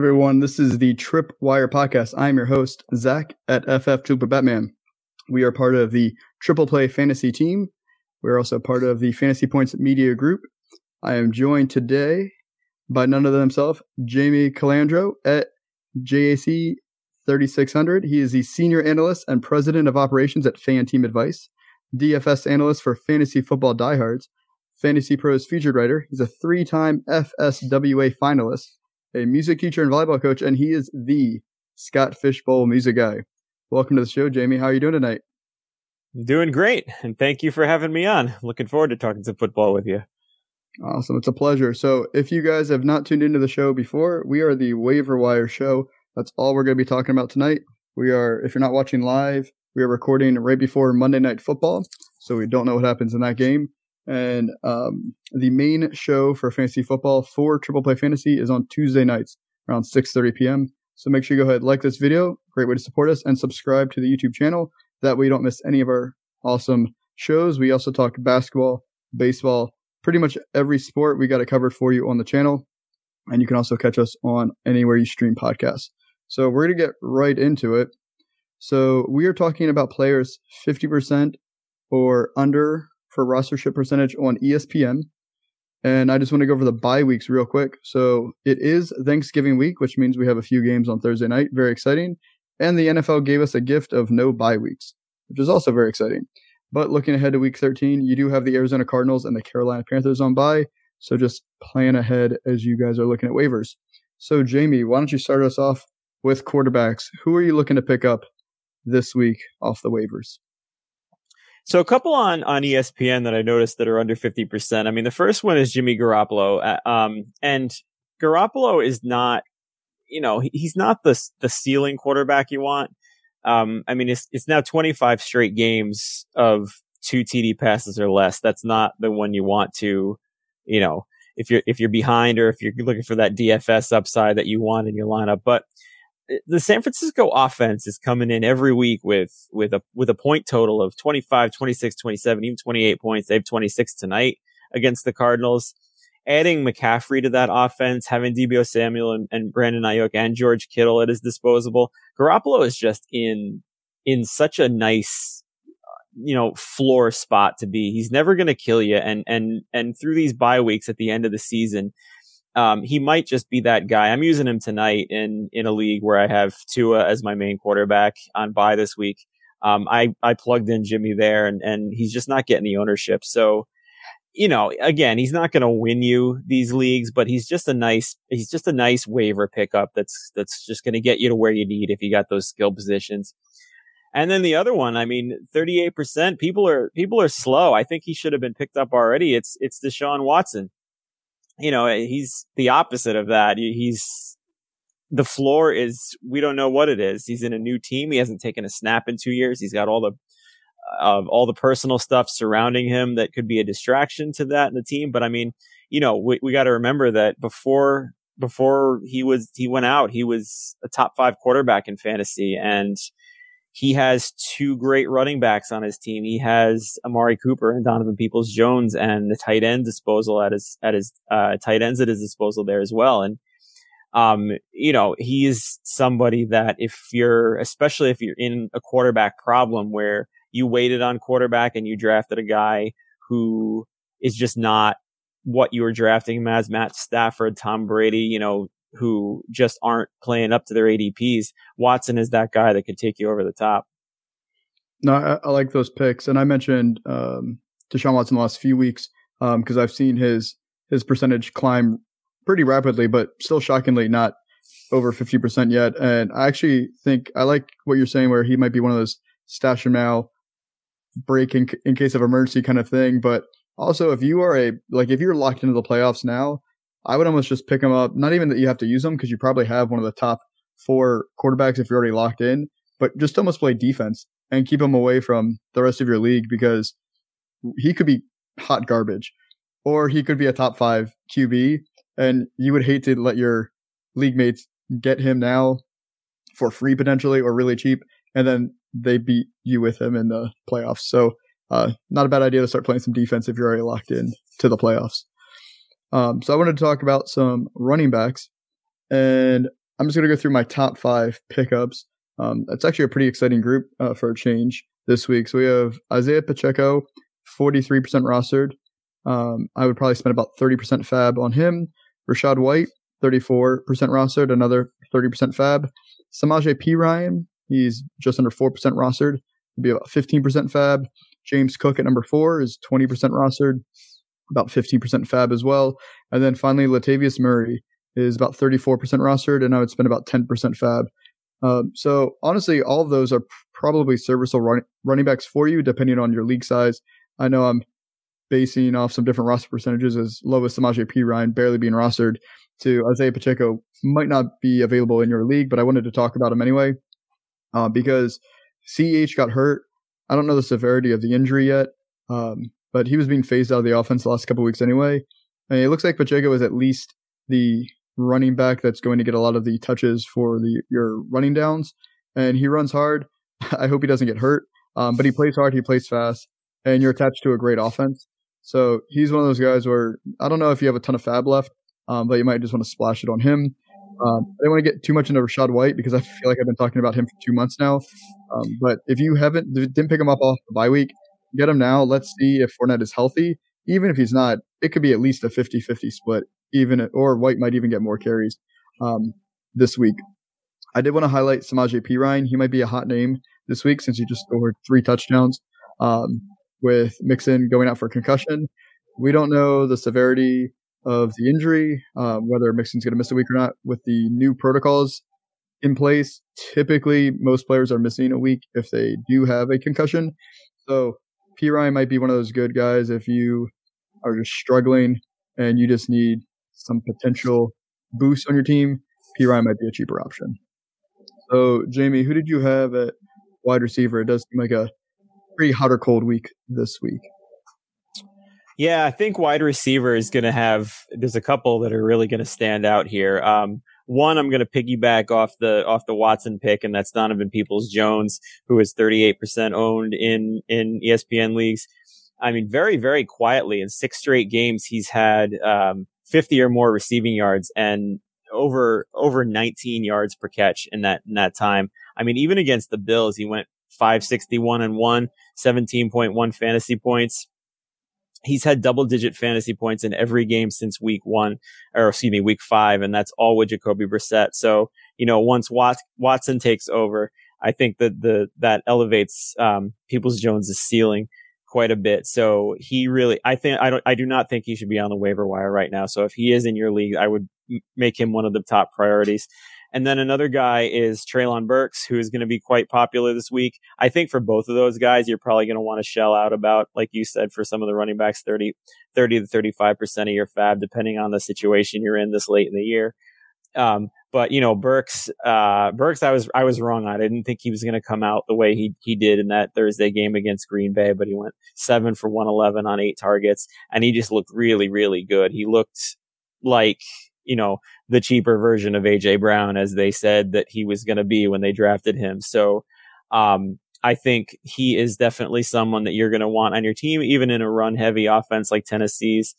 everyone. This is the Tripwire podcast. I'm your host, Zach at FF Triple Batman. We are part of the Triple Play Fantasy team. We're also part of the Fantasy Points Media Group. I am joined today by none other than himself, Jamie Calandro at JAC 3600. He is the senior analyst and president of operations at Fan Team Advice, DFS analyst for Fantasy Football Diehards, Fantasy Pros featured writer. He's a three time FSWA finalist a music teacher and volleyball coach, and he is the Scott Fishbowl music guy. Welcome to the show, Jamie. How are you doing tonight? Doing great, and thank you for having me on. Looking forward to talking some football with you. Awesome. It's a pleasure. So, if you guys have not tuned into the show before, we are the Waiver Wire Show. That's all we're going to be talking about tonight. We are, if you're not watching live, we are recording right before Monday Night Football. So, we don't know what happens in that game. And um, the main show for fantasy football for Triple Play Fantasy is on Tuesday nights around 6:30 p.m. So make sure you go ahead like this video, great way to support us, and subscribe to the YouTube channel. That way you don't miss any of our awesome shows. We also talk basketball, baseball, pretty much every sport. We got it covered for you on the channel, and you can also catch us on anywhere you stream podcasts. So we're gonna get right into it. So we are talking about players 50% or under for rostership percentage on ESPN. And I just want to go over the bye weeks real quick. So it is Thanksgiving week, which means we have a few games on Thursday night. Very exciting. And the NFL gave us a gift of no bye weeks, which is also very exciting. But looking ahead to week 13, you do have the Arizona Cardinals and the Carolina Panthers on bye. So just plan ahead as you guys are looking at waivers. So, Jamie, why don't you start us off with quarterbacks? Who are you looking to pick up this week off the waivers? So a couple on on ESPN that I noticed that are under fifty percent. I mean, the first one is Jimmy Garoppolo, uh, um, and Garoppolo is not, you know, he's not the the ceiling quarterback you want. Um, I mean, it's it's now twenty five straight games of two TD passes or less. That's not the one you want to, you know, if you're if you're behind or if you're looking for that DFS upside that you want in your lineup. But the San Francisco offense is coming in every week with with a with a point total of 25, 26, 27, even 28 points. They have 26 tonight against the Cardinals. Adding McCaffrey to that offense, having Deebo Samuel and, and Brandon Aiyuk and George Kittle at his disposable, Garoppolo is just in in such a nice you know floor spot to be. He's never going to kill you, and and and through these bye weeks at the end of the season, um, he might just be that guy. I'm using him tonight in in a league where I have Tua as my main quarterback on bye this week. Um, I I plugged in Jimmy there, and and he's just not getting the ownership. So, you know, again, he's not going to win you these leagues, but he's just a nice he's just a nice waiver pickup. That's that's just going to get you to where you need if you got those skill positions. And then the other one, I mean, 38%, people are, people are slow. I think he should have been picked up already. It's, it's Deshaun Watson you know, he's the opposite of that. He's the floor is we don't know what it is. He's in a new team. He hasn't taken a snap in two years. He's got all the uh, all the personal stuff surrounding him that could be a distraction to that in the team. But I mean, you know, we, we got to remember that before before he was he went out, he was a top five quarterback in fantasy, and he has two great running backs on his team. He has Amari Cooper and Donovan Peoples Jones and the tight end disposal at his, at his, uh, tight ends at his disposal there as well. And, um, you know, he is somebody that if you're, especially if you're in a quarterback problem where you waited on quarterback and you drafted a guy who is just not what you were drafting him as Matt Stafford, Tom Brady, you know, who just aren't playing up to their ADPs. Watson is that guy that could take you over the top. No, I, I like those picks, and I mentioned um, Deshaun Watson the last few weeks because um, I've seen his his percentage climb pretty rapidly, but still shockingly not over fifty percent yet. And I actually think I like what you're saying, where he might be one of those stash him now, break in, in case of emergency kind of thing. But also, if you are a like if you're locked into the playoffs now, I would almost just pick him up. Not even that you have to use them because you probably have one of the top four quarterbacks if you're already locked in, but just almost play defense and keep him away from the rest of your league because he could be hot garbage or he could be a top five QB and you would hate to let your league mates get him now for free potentially or really cheap and then they beat you with him in the playoffs. So, uh, not a bad idea to start playing some defense if you're already locked in to the playoffs. Um, so I wanted to talk about some running backs, and I'm just going to go through my top five pickups. Um, that's actually a pretty exciting group uh, for a change this week. So we have Isaiah Pacheco, 43% rostered. Um, I would probably spend about 30% fab on him. Rachaad White, 34% rostered, another 30% fab. Samaje Perine, he's just under 4% rostered, would be about 15% fab. James Cook at number four is 20% rostered, about 15% fab as well. And then finally, Latavius Murray is about 34% rostered, and I would spend about 10% fab. Um, so honestly, all of those are probably serviceable run- running backs for you, depending on your league size. I know I'm basing off some different roster percentages as low as Samaje Perine barely being rostered to Isaiah Pacheco might not be available in your league, but I wanted to talk about him anyway uh, because CEH got hurt. I don't know the severity of the injury yet, um, but he was being phased out of the offense the last couple weeks anyway. And it looks like Pacheco is at least the running back that's going to get a lot of the touches for the your running downs, and he runs hard. I hope he doesn't get hurt, um, but he plays hard, he plays fast, and you're attached to a great offense. So he's one of those guys where I don't know if you have a ton of fab left, um, but you might just want to splash it on him. Um, I don't want to get too much into Rachaad White because I feel like I've been talking about him for two months now. Um, but if you haven't didn't pick him up off the bye week, get him now. Let's see if Fournette is healthy. Even if he's not, it could be at least a 50-50 split. Even or White might even get more carries um, this week. I did want to highlight Samaje Perine. He might be a hot name this week since he just scored three touchdowns. Um, with Mixon going out for concussion, we don't know the severity of the injury, um, whether Mixon's going to miss a week or not. With the new protocols in place, typically most players are missing a week if they do have a concussion. So Perine might be one of those good guys if you are just struggling and you just need some potential boost on your team. Perine might be a cheaper option. So Jamie, who did you have at wide receiver? It does seem like a pretty hot or cold week this week. Yeah, I think wide receiver is going to have. There's a couple that are really going to stand out here. Um, one, I'm going to piggyback off the off the Watson pick, and that's Donovan Peoples Jones, who is 38% owned in in ESPN leagues. I mean, very very quietly in six straight games, he's had um, 50 or more receiving yards and over over 19 yards per catch in that in that time. I mean, even against the Bills, he went 561 and one, 17.1 fantasy points he's had double digit fantasy points in every game since week one, or excuse me, week five, and that's all with Jacoby Brissett. So, you know, once Wat- Watson takes over, I think that the, that elevates, um, Peoples Jones' ceiling quite a bit. So he really, I think, I don't, I do not think he should be on the waiver wire right now. So if he is in your league, I would make him one of the top priorities. And then another guy is Treylon Burks, who is going to be quite popular this week. I think for both of those guys, you're probably going to want to shell out about, like you said, for some of the running backs, 30, 30 to 35% of your fab, depending on the situation you're in this late in the year. Um, but you know, Burks, uh, Burks, I was, I was wrong on. I didn't think he was going to come out the way he, he did in that Thursday game against Green Bay, but he went seven for 111 on eight targets and he just looked really, really good. He looked like you know, the cheaper version of AJ Brown, as they said that he was going to be when they drafted him. So, um, I think he is definitely someone that you're going to want on your team, even in a run heavy offense like Tennessee's.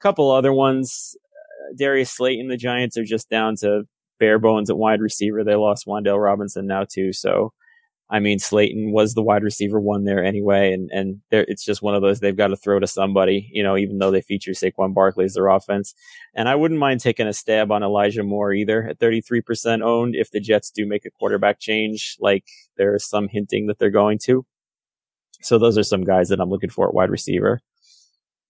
A couple other ones, uh, Darius Slayton, the Giants are just down to bare bones at wide receiver. They lost Wan'Dale Robinson now too. So, I mean, Slayton was the wide receiver one there anyway, and and it's just one of those they've got to throw to somebody, you know, even though they feature Saquon Barkley as their offense. And I wouldn't mind taking a stab on Elijah Moore either at 33% owned if the Jets do make a quarterback change, like there's some hinting that they're going to. So those are some guys that I'm looking for at wide receiver.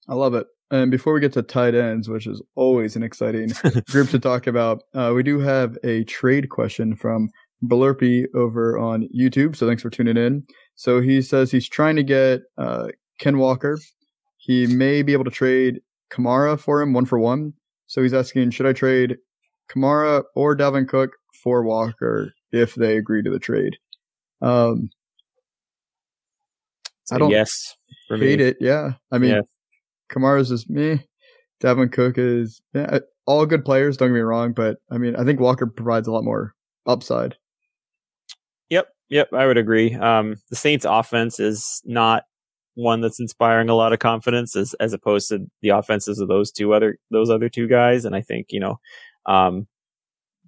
I love it. And before we get to tight ends, which is always an exciting group to talk about, uh, we do have a trade question from Blurpy over on YouTube. So thanks for tuning in. So he says he's trying to get uh, Ken Walker. He may be able to trade Kamara for him one for one. So he's asking, should I trade Kamara or Dalvin Cook for Walker if they agree to the trade? Um, I don't yes hate it. Yeah, I mean, yeah. Kamara's just me. Dalvin Cook is yeah, all good players. Don't get me wrong, but I mean, I think Walker provides a lot more upside. Yep, I would agree. Um, the Saints' offense is not one that's inspiring a lot of confidence as as opposed to the offenses of those two other those other two guys. And I think you know, um,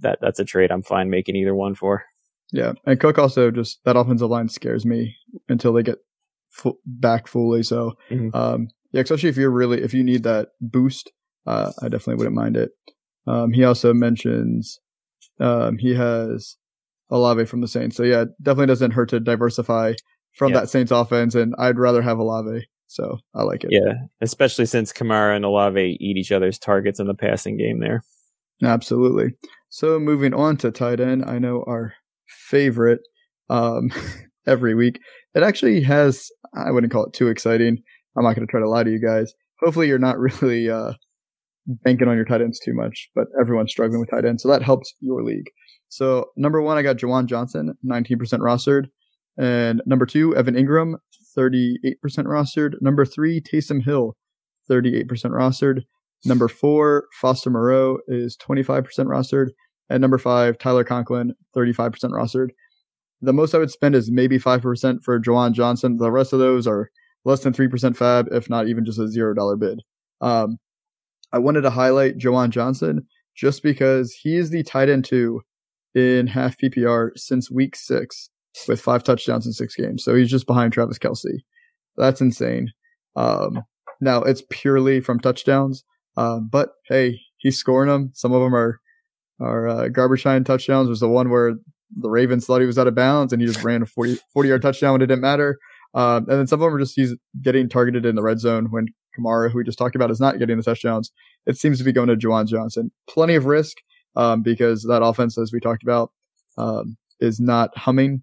that that's a trade I'm fine making either one for. Yeah, and Cook also just that offensive line scares me until they get back fully. So, mm-hmm. um, yeah, especially if you're really if you need that boost, uh, I definitely wouldn't mind it. Um, he also mentions um, he has Olave from the Saints, so yeah, definitely doesn't hurt to diversify from yeah. that Saints offense, and I'd rather have Olave. So I like it. Yeah, especially since Kamara and Olave eat each other's targets in the passing game there. Absolutely. So moving on to tight end, I know our favorite um, every week. It actually has, I wouldn't call it too exciting. I'm not going to try to lie to you guys. Hopefully, you're not really uh, banking on your tight ends too much, but everyone's struggling with tight ends. So that helps your league. So number one, I got Juwan Johnson, 19% rostered. And number two, Evan Engram, 38% rostered. Number three, Taysom Hill, 38% rostered. Number four, Foster Moreau is 25% rostered. And number five, Tyler Conklin, 35% rostered. The most I would spend is maybe 5% for Juwan Johnson. The rest of those are less than 3% fab, if not even just a $0 bid. Um, I wanted to highlight Juwan Johnson just because he is the tight end two in half PPR since week six with five touchdowns in six games. So he's just behind Travis Kelce. That's insane. Um, now it's purely from touchdowns, uh, but hey, he's scoring them. Some of them are our uh, garbage time touchdowns was the one where the Ravens thought he was out of bounds and he just ran a 40, 40 yard touchdown when it didn't matter. Um, and then some of them are just he's getting targeted in the red zone when Kamara, who we just talked about, is not getting the touchdowns. It seems to be going to Juwan Johnson. Plenty of risk um, because that offense, as we talked about, um, is not humming.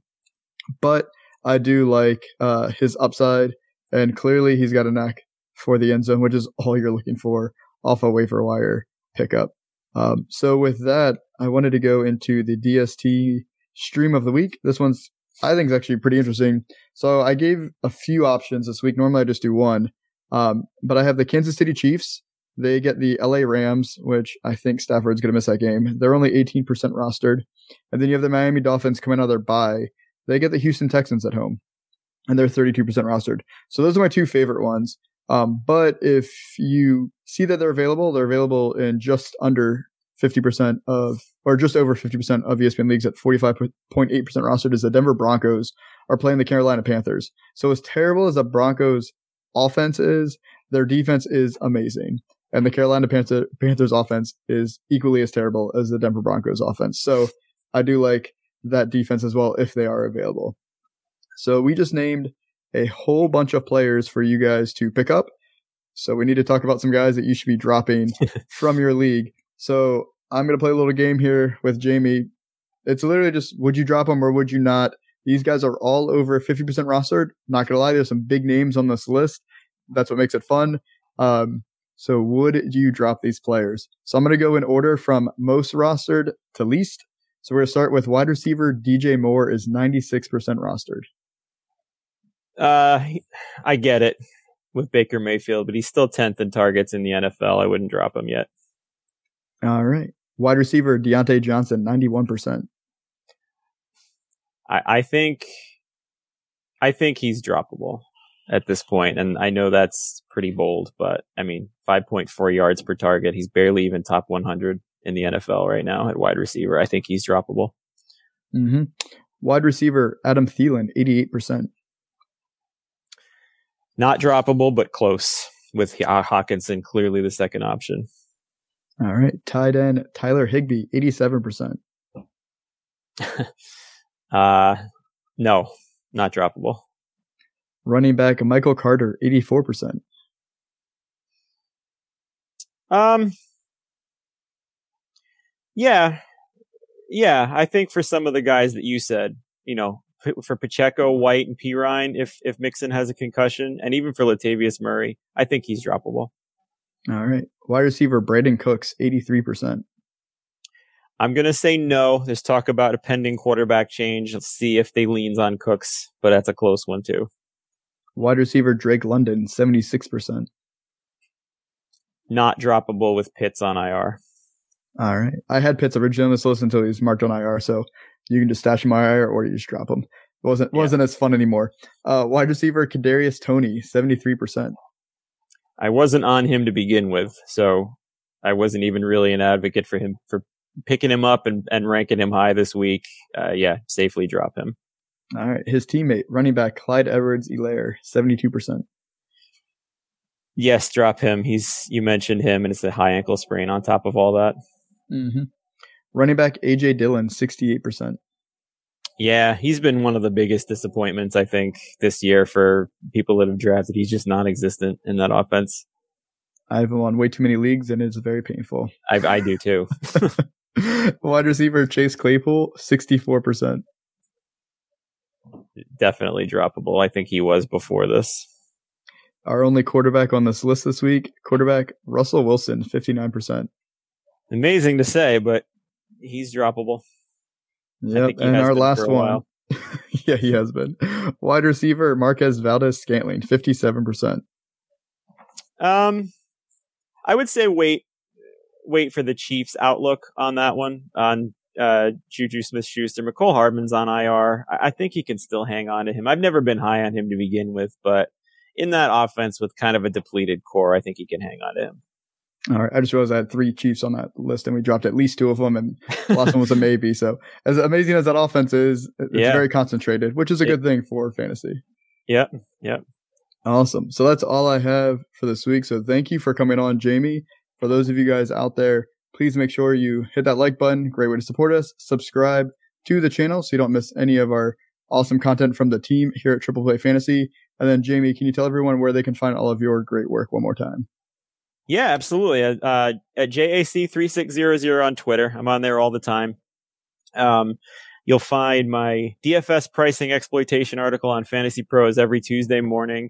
But I do like uh, his upside, and clearly he's got a knack for the end zone, which is all you're looking for off a waiver wire pickup. Um, so with that, I wanted to go into the DST stream of the week. This one's I think is actually pretty interesting. So I gave a few options this week. Normally I just do one, um, but I have the Kansas City Chiefs. They get the LA Rams, which I think Stafford's going to miss that game. They're only 18% rostered. And then you have the Miami Dolphins coming out of their bye. They get the Houston Texans at home, and they're 32% rostered. So those are my two favorite ones. Um, but if you see that they're available, they're available in just under 50% of, or just over 50% of ESPN leagues at 45.8% rostered is the Denver Broncos are playing the Carolina Panthers. So as terrible as the Broncos offense is, their defense is amazing. And the Carolina Panther, Panthers offense is equally as terrible as the Denver Broncos offense. So I do like that defense as well if they are available. So we just named a whole bunch of players for you guys to pick up. So we need to talk about some guys that you should be dropping from your league. So I'm going to play a little game here with Jamie. It's literally just would you drop them or would you not? These guys are all over 50% rostered. Not going to lie, there's some big names on this list. That's what makes it fun. Um, so would you drop these players? So I'm going to go in order from most rostered to least. So we're going to start with wide receiver DJ Moore is 96% rostered. Uh, I get it with Baker Mayfield, but he's still 10th in targets in the NFL. I wouldn't drop him yet. All right. Wide receiver Diontae Johnson, 91%. I, I think, I think he's droppable at this point, and I know that's pretty bold, but I mean, 5.4 yards per target. He's barely even top 100 in the NFL right now at wide receiver. I think he's droppable. Mm-hmm. Wide receiver Adam Thielen, 88%. Not droppable, but close with Hockenson clearly the second option. All right. Tight end Tyler Higbee, 87%. uh, no, not droppable. Running back Michael Carter, 84%. Um, yeah. Yeah. I think for some of the guys that you said, you know, for Pacheco, White, and Perine if if Mixon has a concussion, and even for Latavius Murray, I think he's droppable. All right, wide receiver Brandin Cooks, eighty three percent. I'm gonna say no. There's talk about a pending quarterback change. Let's see if they leans on Cooks, but that's a close one too. Wide receiver Drake London, seventy six percent. Not droppable with Pitts on IR. All right. I had Pitts originally on this list until he was marked on IR, so you can just stash him on IR or you just drop him. It wasn't yeah. wasn't as fun anymore. Uh, wide receiver Kadarius Toney, seventy three percent. I wasn't on him to begin with, so I wasn't even really an advocate for him for picking him up and, and ranking him high this week, uh, yeah, safely drop him. All right. His teammate, running back Clyde Edwards Helaire, 72%. Yes, drop him. He's you mentioned him, and it's a high ankle sprain on top of all that. Mm-hmm. Running back AJ Dillon, 68%. Yeah, he's been one of the biggest disappointments, I think, this year for people that have drafted. He's just non existent in that offense. I have him on way too many leagues, and it's very painful. I, I do too. Wide receiver Chase Claypool, 64%. Definitely droppable. I think he was before this. Our only quarterback on this list this week, quarterback Russell Wilson, 59%. Amazing to say, but he's droppable. Yep, and our last one. yeah, he has been. Wide receiver Marquez Valdes Scantling, 57%. Um, I would say wait, wait for the Chiefs' outlook on that one on uh, Juju Smith Schuster. Mecole Hardman's on IR. I-, I think he can still hang on to him. I've never been high on him to begin with, but in that offense with kind of a depleted core, I think he can hang on to him. All right. I just realized I had three Chiefs on that list and we dropped at least two of them and last one was a maybe. So as amazing as that offense is, it's yeah. very concentrated, which is a good thing for fantasy. Yep. Yep. Awesome. So that's all I have for this week. So thank you for coming on, Jamie. For those of you guys out there, please make sure you hit that like button. Great way to support us. Subscribe to the channel so you don't miss any of our awesome content from the team here at Triple Play Fantasy. And then, Jamie, can you tell everyone where they can find all of your great work one more time? Yeah, absolutely. Uh, uh at JAC3600 on Twitter. I'm on there all the time. Um, you'll find my DFS pricing exploitation article on Fantasy Pros every Tuesday morning.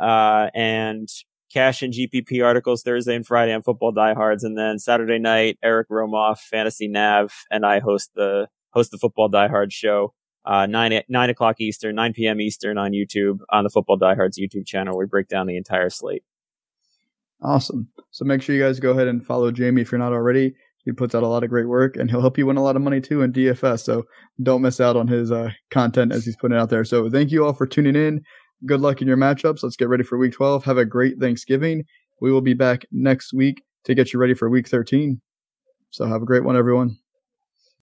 Uh, and cash and GPP articles Thursday and Friday on Football Diehards. And then Saturday night, Eric Romoff, Fantasy Nav, and I host the, host the Football Diehards show. Uh, nine, nine o'clock Eastern, 9 p.m. Eastern on YouTube on the Football Diehards YouTube channel. We break down the entire slate. Awesome. So make sure you guys go ahead and follow Jamie if you're not already. He puts out a lot of great work and he'll help you win a lot of money too in DFS. So don't miss out on his uh, content as he's putting it out there. So thank you all for tuning in. Good luck in your matchups. Let's get ready for week 12. Have a great Thanksgiving. We will be back next week to get you ready for week 13. So have a great one, everyone.